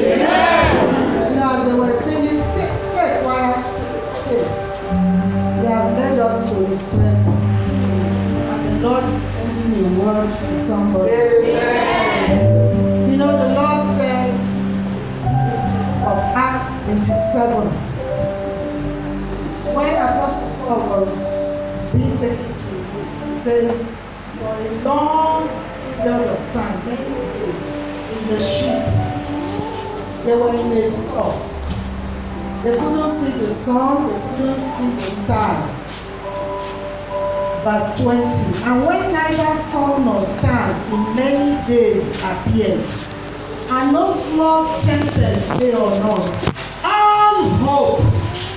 You know, as they were singing, six. He has led us to his presence. And the Lord is sending a word to somebody. You know, the Lord said of Acts 27 when Apostle Paul was being to says for a long period of time, many in the ship, they were in a storm. They couldn't see the sun, they couldn't see the stars. Verse 20. And when neither sun nor stars in many days appeared, and no small tempest lay on us, all hope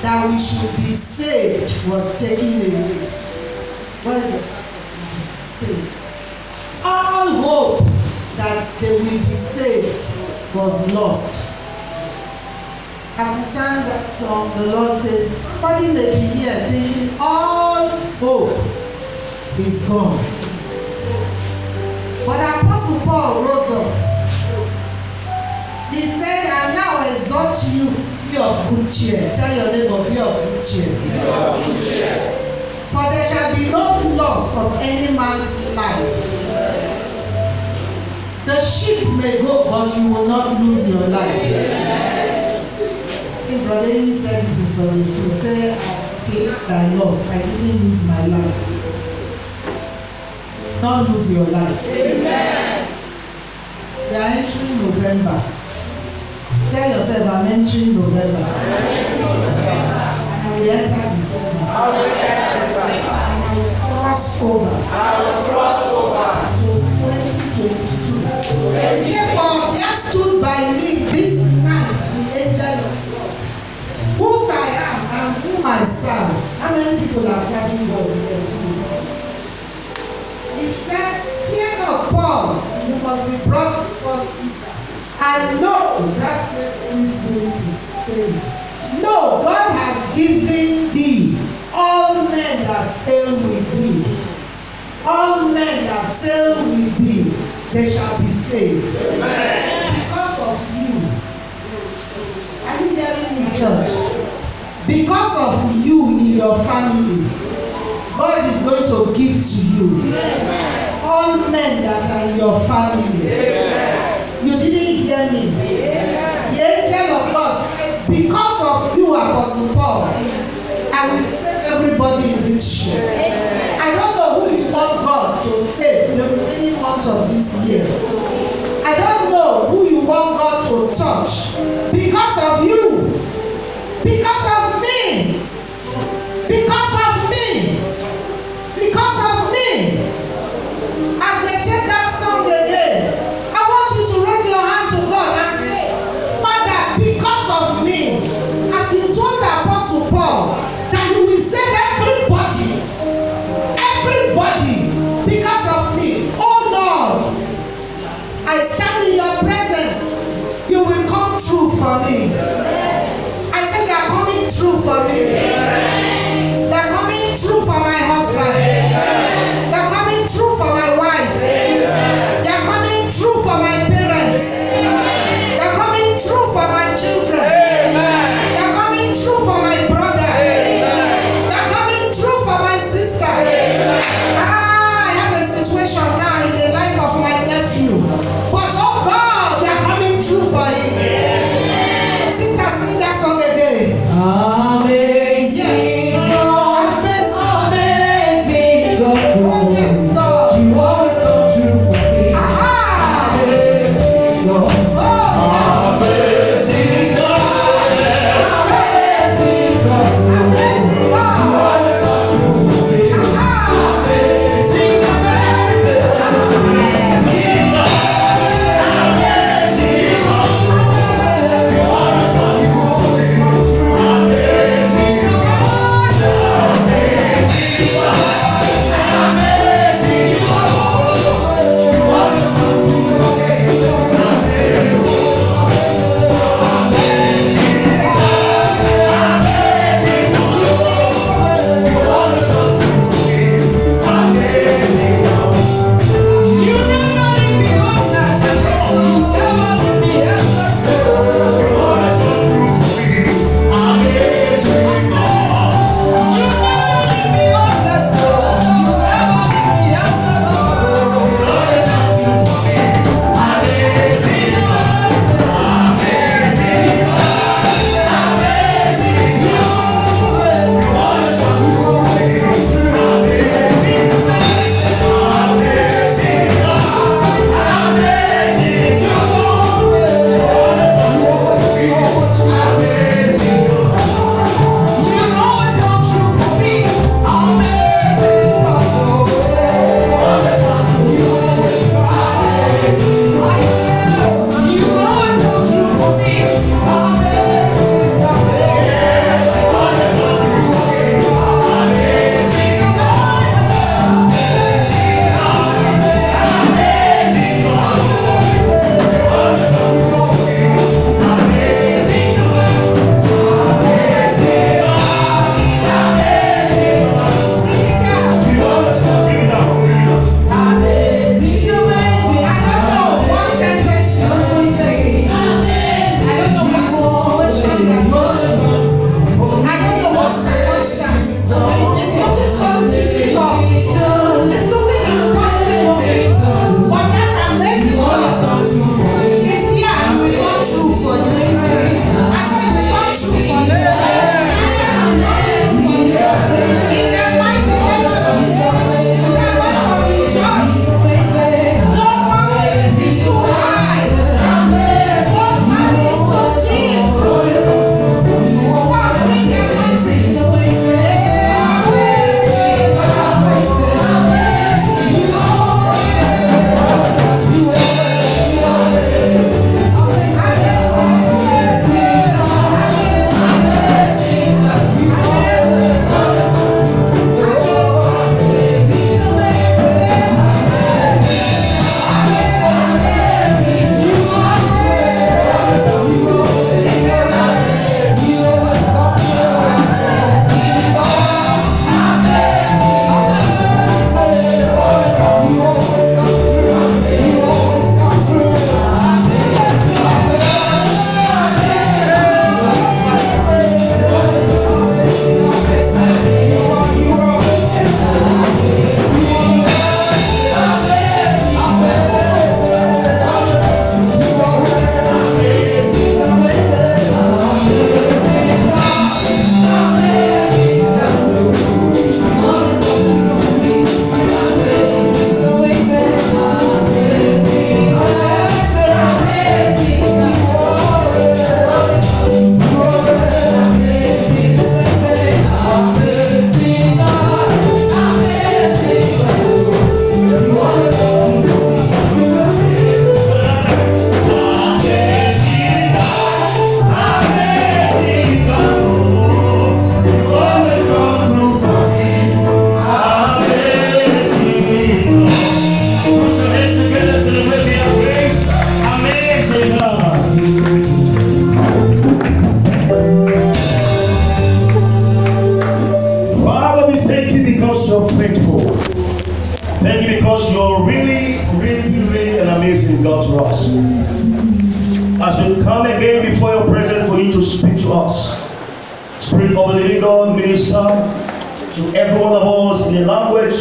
that we should be saved was taken away. What is it? Stay. All hope that they will be saved was lost. As we sang that song, the Lord says, somebody may be here thinking all hope is gone. But Apostle Paul rose up he said, I now exhort you, be of good cheer. Tell your neighbor, be of good cheer. For there shall be no loss of any man's life. The ship may go, but you will not lose your life. I any brotherly services on the school say I take thy loss I didn't lose my life Not lose your life. Amen. we are entering November tell yourself I'm entering November. I will enter December. I will enter December. and I will cross over. I will cross over. to 2022. Therefore, there stood by me this whose I am and whom I serve. How many people are serving God here? He said, Fear not, Paul, you must be brought before Caesar. I know that's what he's doing his thing. No, God has given thee all men that sail with thee. All men that sail with thee, they shall be saved. Because of you. Are you hearing me, church? because of you in your family God is going to give to you Amen. all men that are in your family Amen. you didn't hear me Amen. the angel of God said because of you Apostle Paul I will save everybody in this year I don't know who you want God to save during any month of this year I don't know who you want God to touch God to us. As we come again before your presence for you to speak to us, Spirit of the living God, minister to every one of us in a language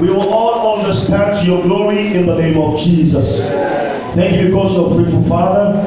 we will all understand your glory in the name of Jesus. Thank you because you're faithful Father.